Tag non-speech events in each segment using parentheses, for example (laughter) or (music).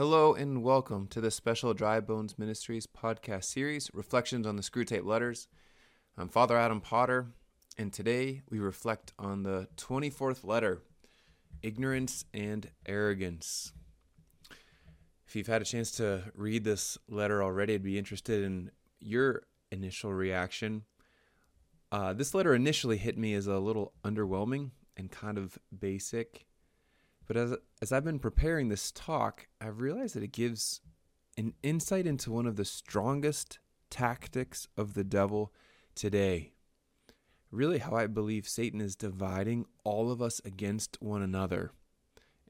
Hello and welcome to the special Dry Bones Ministries podcast series, Reflections on the Screwtape Letters. I'm Father Adam Potter, and today we reflect on the 24th letter, Ignorance and Arrogance. If you've had a chance to read this letter already, I'd be interested in your initial reaction. Uh, this letter initially hit me as a little underwhelming and kind of basic. But as, as I've been preparing this talk, I've realized that it gives an insight into one of the strongest tactics of the devil today. Really, how I believe Satan is dividing all of us against one another.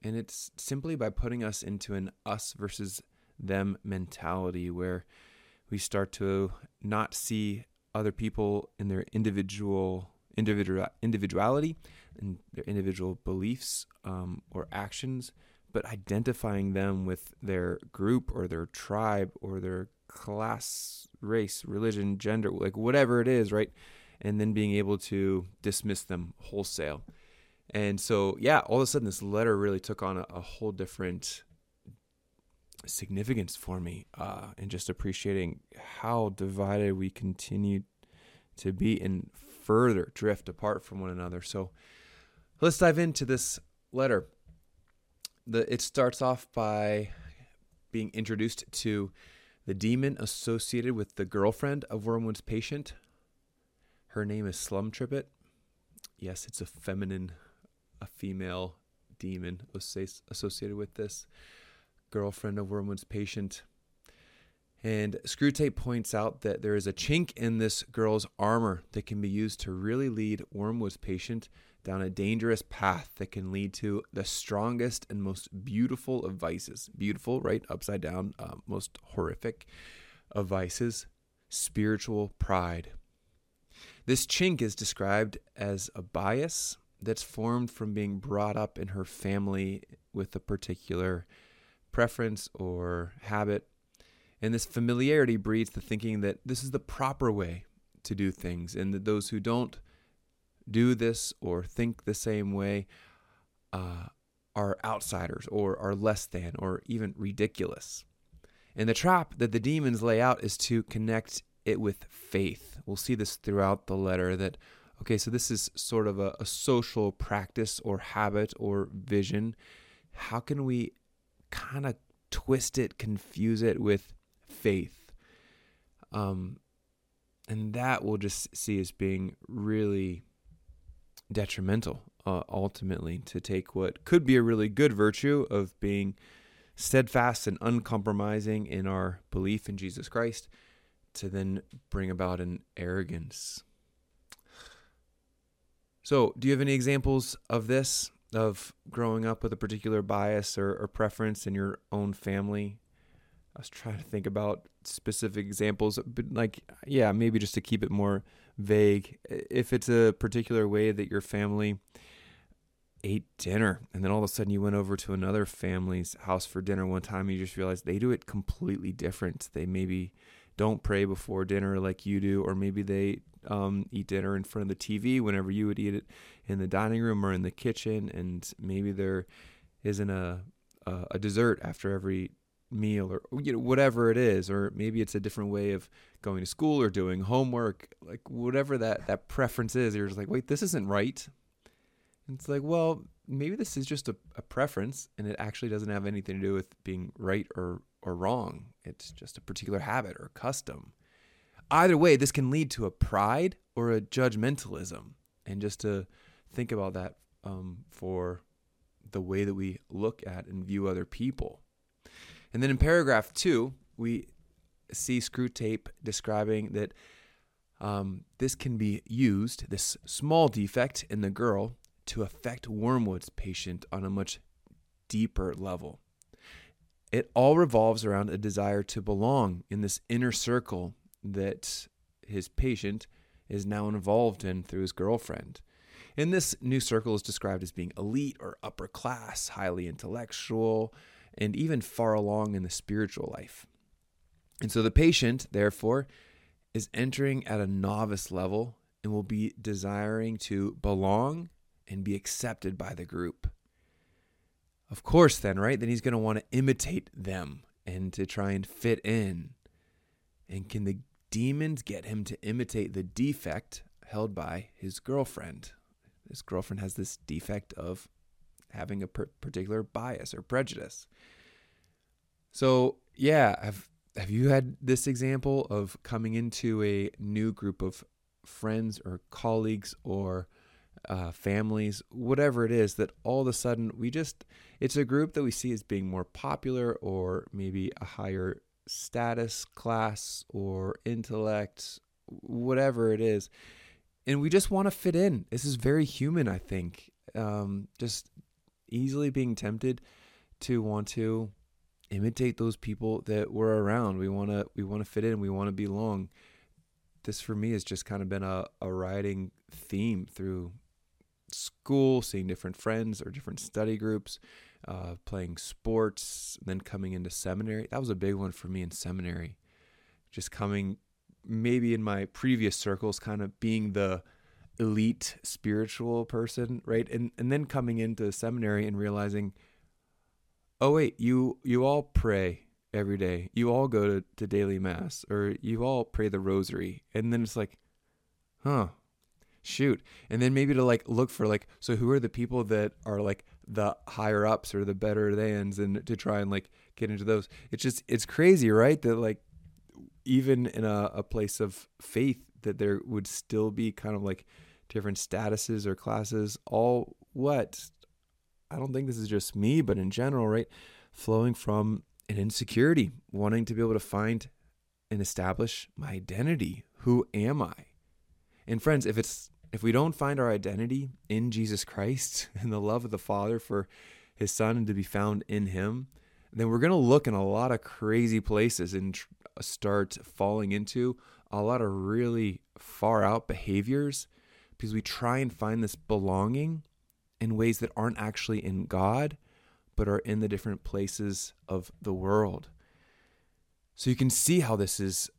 And it's simply by putting us into an us versus them mentality where we start to not see other people in their individual individual individuality and their individual beliefs um, or actions, but identifying them with their group or their tribe or their class, race, religion, gender, like whatever it is, right? And then being able to dismiss them wholesale. And so, yeah, all of a sudden, this letter really took on a, a whole different significance for me, uh, and just appreciating how divided we continue to be and further drift apart from one another. So, let's dive into this letter. The, it starts off by being introduced to the demon associated with the girlfriend of Wormwood's patient. Her name is Slumtrimpet. Yes, it's a feminine, a female demon associated with this girlfriend of Wormwood's patient. And Screwtape points out that there is a chink in this girl's armor that can be used to really lead Wormwood's patient down a dangerous path that can lead to the strongest and most beautiful of vices. Beautiful, right? Upside down, uh, most horrific of vices spiritual pride. This chink is described as a bias that's formed from being brought up in her family with a particular preference or habit. And this familiarity breeds the thinking that this is the proper way to do things, and that those who don't do this or think the same way uh, are outsiders or are less than or even ridiculous. And the trap that the demons lay out is to connect it with faith. We'll see this throughout the letter that, okay, so this is sort of a, a social practice or habit or vision. How can we kind of twist it, confuse it with faith? Um, and that we'll just see as being really detrimental uh, ultimately to take what could be a really good virtue of being steadfast and uncompromising in our belief in Jesus Christ to then bring about an arrogance. So, do you have any examples of this, of growing up with a particular bias or, or preference in your own family? I was trying to think about specific examples, but like, yeah, maybe just to keep it more vague. If it's a particular way that your family ate dinner and then all of a sudden you went over to another family's house for dinner one time and you just realized they do it completely different. They maybe don't pray before dinner like you do, or maybe they um, eat dinner in front of the TV whenever you would eat it in the dining room or in the kitchen, and maybe there isn't a a, a dessert after every meal or you know whatever it is or maybe it's a different way of going to school or doing homework like whatever that that preference is you're just like wait this isn't right. And it's like well maybe this is just a, a preference and it actually doesn't have anything to do with being right or or wrong. It's just a particular habit or custom. Either way this can lead to a pride or a judgmentalism. And just to think about that um, for the way that we look at and view other people and then in paragraph two, we see Screwtape describing that um, this can be used, this small defect in the girl, to affect Wormwood's patient on a much deeper level. It all revolves around a desire to belong in this inner circle that his patient is now involved in through his girlfriend. And this new circle is described as being elite or upper class, highly intellectual, and even far along in the spiritual life. And so the patient, therefore, is entering at a novice level and will be desiring to belong and be accepted by the group. of course, then, right? Then he's going to want to imitate them and to try and fit in. And can the demons get him to imitate the defect held by his girlfriend? His girlfriend has this defect of having a particular bias or prejudice. So, yeah, have have you had this example of coming into a new group of friends or colleagues or uh, families, whatever it is, that all of a sudden we just, it's a group that we see as being more popular or maybe a higher status class or intellect, whatever it is. And we just want to fit in. This is very human, I think. Um, just easily being tempted to want to imitate those people that we're around. We want to we want to fit in. We want to belong. This for me has just kind of been a, a riding theme through school, seeing different friends or different study groups, uh, playing sports, then coming into seminary. That was a big one for me in seminary. Just coming, maybe in my previous circles, kind of being the elite spiritual person, right? And and then coming into seminary and realizing, oh wait, you you all pray every day. You all go to, to daily mass or you all pray the rosary. And then it's like, huh, shoot and then maybe to like look for like so who are the people that are like the higher ups or the better thans and to try and like get into those it's just it's crazy right that like even in a, a place of faith that there would still be kind of like different statuses or classes all what i don't think this is just me but in general right flowing from an insecurity wanting to be able to find and establish my identity. Who am i? And friends, if it's if we don't find our identity in Jesus Christ (laughs) and the love of the Father for his son and to be found in him, then we're going to look in a lot of crazy places and tr- start falling into a lot of really far out behaviors because we try and find this belonging in ways that aren't actually in God, but are in the different places of the world. So you can see how this is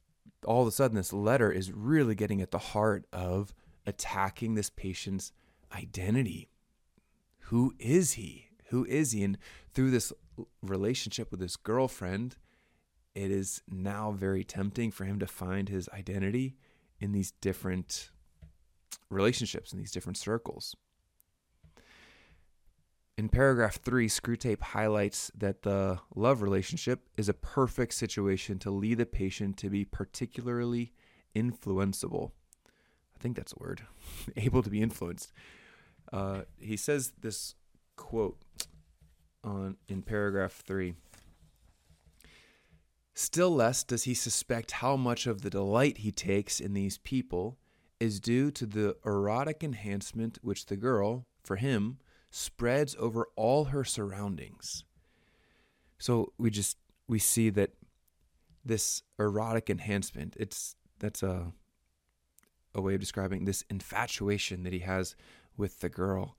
all of a sudden this letter is really getting at the heart of attacking this patient's identity. Who is he? Who is he? And through this relationship with his girlfriend, it is now very tempting for him to find his identity in these different relationships, in these different circles. In paragraph three, Screwtape highlights that the love relationship is a perfect situation to lead the patient to be particularly influenceable. I think that's a word, (laughs) able to be influenced. Uh, he says this quote on in paragraph three. Still less does he suspect how much of the delight he takes in these people is due to the erotic enhancement which the girl, for him, spreads over all her surroundings. So we just we see that this erotic enhancement, it's that's a a way of describing this infatuation that he has with the girl.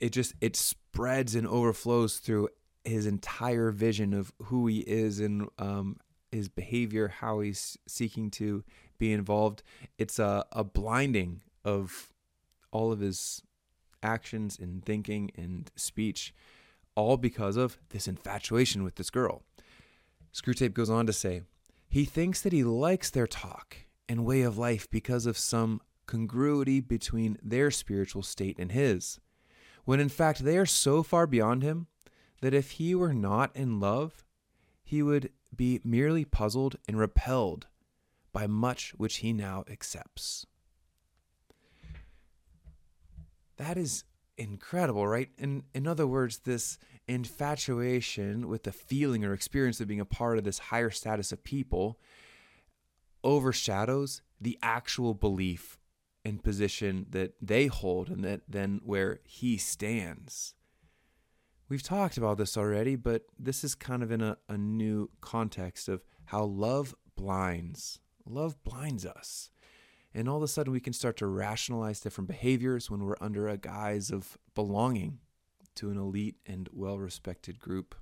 It just it spreads and overflows through his entire vision of who he is and um, his behavior, how he's seeking to be involved. It's a, a blinding of all of his actions and thinking and speech, all because of this infatuation with this girl. Screwtape goes on to say, he thinks that he likes their talk and way of life because of some congruity between their spiritual state and his, when in fact they are so far beyond him that if he were not in love, he would be merely puzzled and repelled by much which he now accepts. That is incredible, right? In in other words, this infatuation with the feeling or experience of being a part of this higher status of people overshadows the actual belief and position that they hold and that then where he stands. We've talked about this already, but this is kind of in a, a new context of how love blinds. Love blinds us. And all of a sudden, we can start to rationalize different behaviors when we're under a guise of belonging to an elite and well respected group.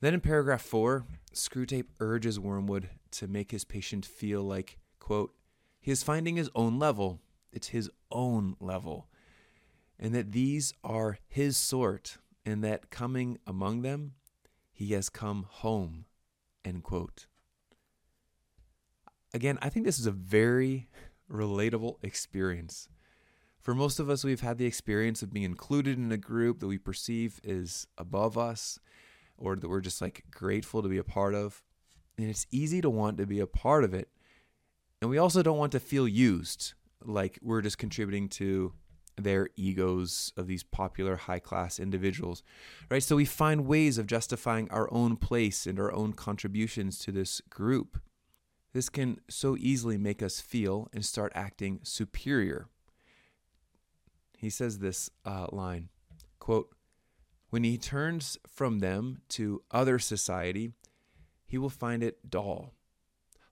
Then in paragraph four, Screwtape urges Wormwood to make his patient feel like, quote, he is finding his own level. It's his own level. And that these are his sort and that coming among them, he has come home. End quote. Again, I think this is a very relatable experience. For most of us, we've had the experience of being included in a group that we perceive is above us or that we're just like grateful to be a part of. And it's easy to want to be a part of it. And we also don't want to feel used, like we're just contributing to their egos of these popular high class individuals, right? So we find ways of justifying our own place and our own contributions to this group. This can so easily make us feel and start acting superior. He says this uh, line quote, When he turns from them to other society, he will find it dull.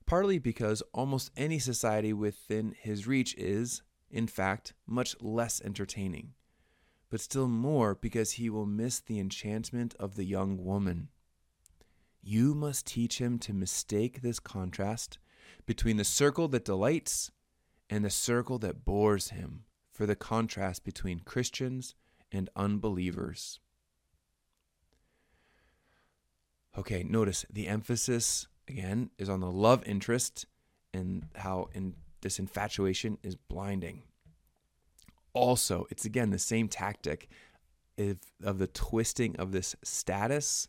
Partly because almost any society within his reach is, in fact, much less entertaining, but still more because he will miss the enchantment of the young woman. You must teach him to mistake this contrast between the circle that delights and the circle that bores him for the contrast between Christians and unbelievers. Okay, notice the emphasis again is on the love interest and how in this infatuation is blinding. Also, it's again the same tactic of, of the twisting of this status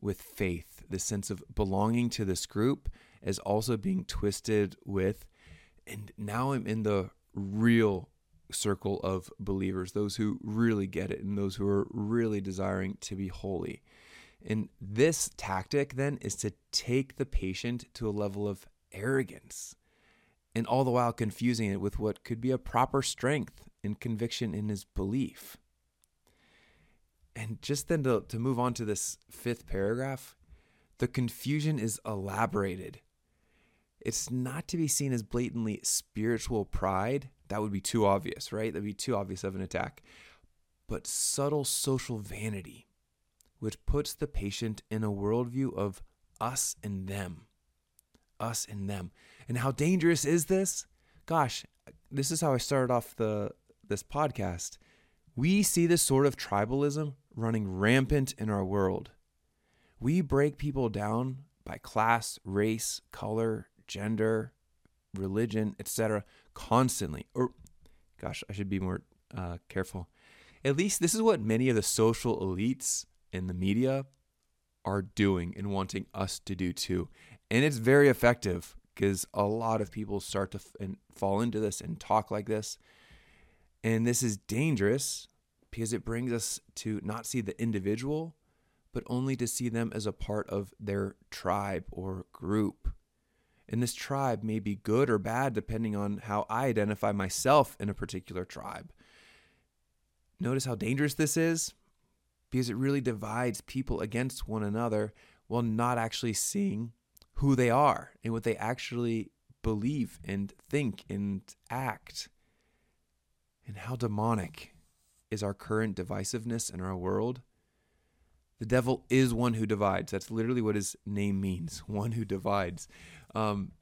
with faith, the sense of belonging to this group is also being twisted with, and now I'm in the real circle of believers, those who really get it and those who are really desiring to be holy. And this tactic then is to take the patient to a level of arrogance and all the while confusing it with what could be a proper strength and conviction in his belief. And just then to, to move on to this fifth paragraph, the confusion is elaborated. It's not to be seen as blatantly spiritual pride. That would be too obvious, right? That'd be too obvious of an attack. But subtle social vanity, which puts the patient in a worldview of us and them us and them. And how dangerous is this? Gosh, this is how I started off the this podcast. We see this sort of tribalism running rampant in our world. We break people down by class, race, color, gender, religion, etc. constantly. Or gosh, I should be more uh, careful. At least this is what many of the social elites in the media are doing and wanting us to do too and it's very effective because a lot of people start to f- and fall into this and talk like this. And this is dangerous because it brings us to not see the individual but only to see them as a part of their tribe or group. And this tribe may be good or bad depending on how i identify myself in a particular tribe. Notice how dangerous this is because it really divides people against one another while not actually seeing who they are and what they actually believe and think and act. And how demonic is our current divisiveness in our world? The devil is one who divides. That's literally what his name means (laughs) one who divides. Um,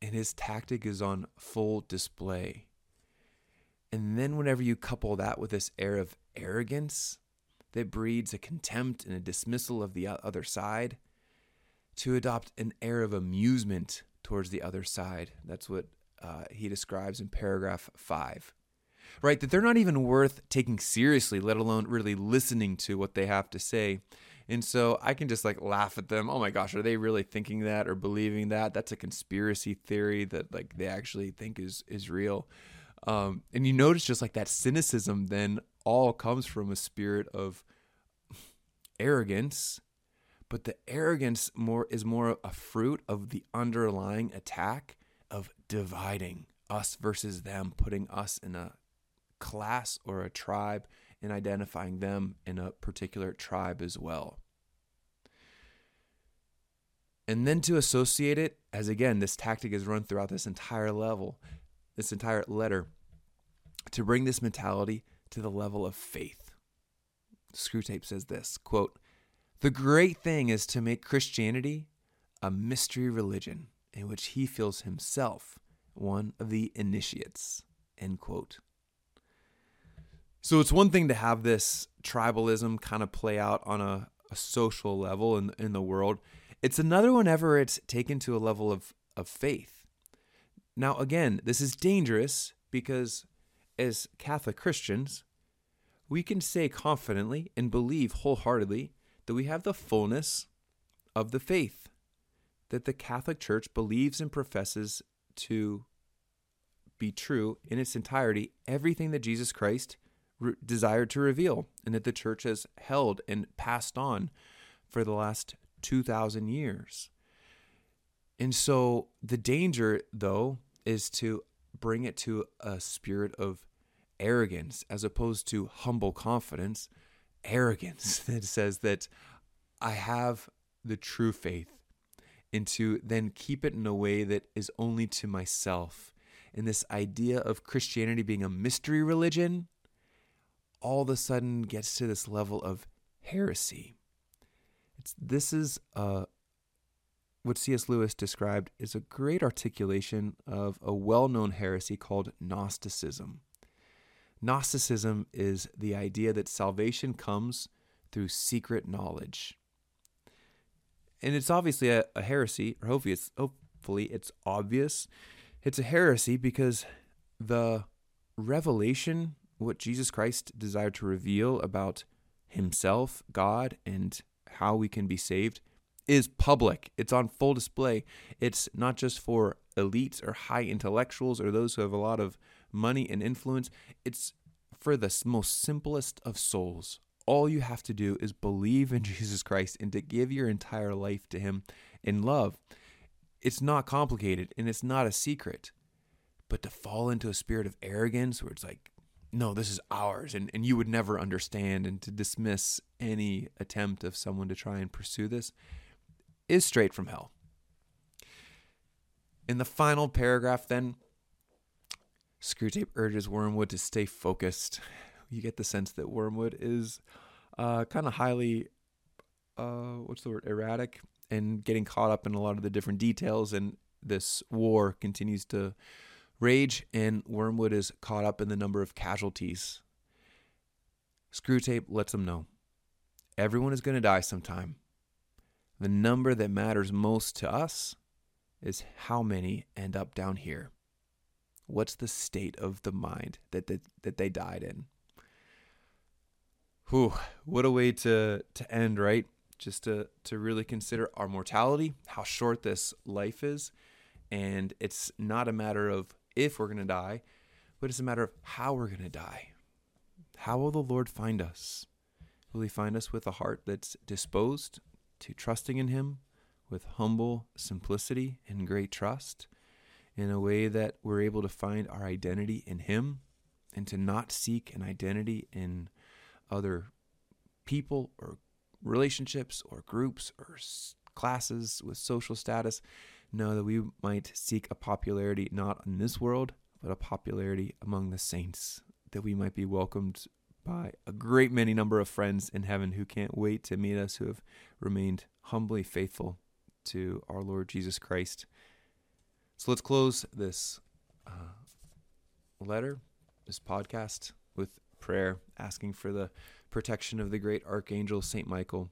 and his tactic is on full display. And then, whenever you couple that with this air of arrogance that breeds a contempt and a dismissal of the other side, to adopt an air of amusement towards the other side. That's what uh, he describes in paragraph five. Right? That they're not even worth taking seriously, let alone really listening to what they have to say. And so I can just like laugh at them. Oh my gosh, are they really thinking that or believing that? That's a conspiracy theory that like they actually think is is real. Um, and you notice just like that cynicism then all comes from a spirit of (laughs) arrogance but the arrogance more is more a fruit of the underlying attack of dividing us versus them, putting us in a class or a tribe and identifying them in a particular tribe as well. And then to associate it, as again, this tactic is run throughout this entire level, this entire letter, to bring this mentality to the level of faith. Screwtape says this quote, the great thing is to make Christianity a mystery religion in which he feels himself one of the initiates. End quote. So it's one thing to have this tribalism kind of play out on a, a social level in, in the world. It's another whenever it's taken to a level of, of faith. Now, again, this is dangerous because as Catholic Christians, we can say confidently and believe wholeheartedly that we have the fullness of the faith, that the Catholic Church believes and professes to be true in its entirety, everything that Jesus Christ re- desired to reveal, and that the church has held and passed on for the last 2,000 years. And so the danger, though, is to bring it to a spirit of arrogance as opposed to humble confidence. Arrogance (laughs) that says that I have the true faith, and to then keep it in a way that is only to myself. And this idea of Christianity being a mystery religion all of a sudden gets to this level of heresy. It's, this is uh, what C.S. Lewis described as a great articulation of a well known heresy called Gnosticism. Gnosticism is the idea that salvation comes through secret knowledge. And it's obviously a, a heresy, or hopefully it's, hopefully it's obvious. It's a heresy because the revelation what Jesus Christ desired to reveal about himself, God, and how we can be saved is public. It's on full display. It's not just for elites or high intellectuals or those who have a lot of money and influence. It's for the most simplest of souls. All you have to do is believe in (laughs) Jesus Christ and to give your entire life to Him in love. It's not complicated and it's not a secret. But to fall into a spirit of arrogance where it's like, no, this is ours, and, and you would never understand, and to dismiss any attempt of someone to try and pursue this is straight from hell. In the final paragraph, then, Screwtape urges Wormwood to stay focused. You get the sense that Wormwood is uh, kind of highly, uh, what's the word, erratic, and getting caught up in a lot of the different details, and this war continues to Rage and Wormwood is caught up in the number of casualties. Screwtape lets them know everyone is going to die sometime. The number that matters most to us is how many end up down here. What's the state of the mind that, that, that they died in? Whew, what a way to, to end, right? Just to, to really consider our mortality, how short this life is. And it's not a matter of if we're going to die, but it's a matter of how we're going to die. How will the Lord find us? Will He find us with a heart that's disposed to trusting in Him, with humble simplicity and great trust, in a way that we're able to find our identity in Him and to not seek an identity in other people or relationships or groups or classes with social status, no, that we might seek a popularity not in this world, but a popularity among the saints, that we might be welcomed by a great many number of friends in heaven who can't wait to meet us, who have remained humbly faithful to our Lord Jesus Christ. So let's close this uh, letter, this podcast, with prayer, asking for the protection of the great archangel, Saint Michael.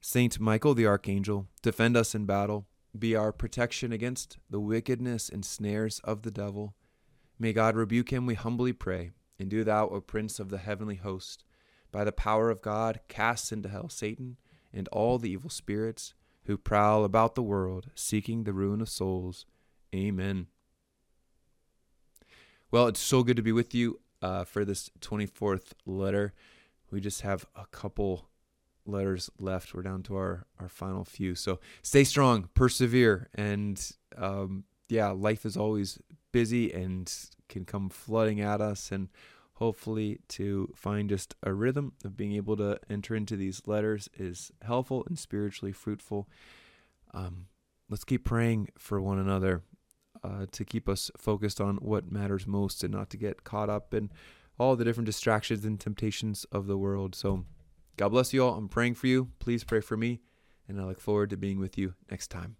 Saint Michael the archangel, defend us in battle be our protection against the wickedness and snares of the devil. May God rebuke him, we humbly pray. And do thou, O Prince of the heavenly host, by the power of God, cast into hell Satan and all the evil spirits who prowl about the world, seeking the ruin of souls. Amen. Well, it's so good to be with you uh, for this 24th letter. We just have a couple letters left. We're down to our our final few. So stay strong, persevere, and um, yeah, life is always busy and can come flooding at us, and hopefully to find just a rhythm of being able to enter into these letters is helpful and spiritually fruitful. Um, let's keep praying for one another uh, to keep us focused on what matters most and not to get caught up in all the different distractions and temptations of the world. So God bless you all. I'm praying for you. Please pray for me. And I look forward to being with you next time.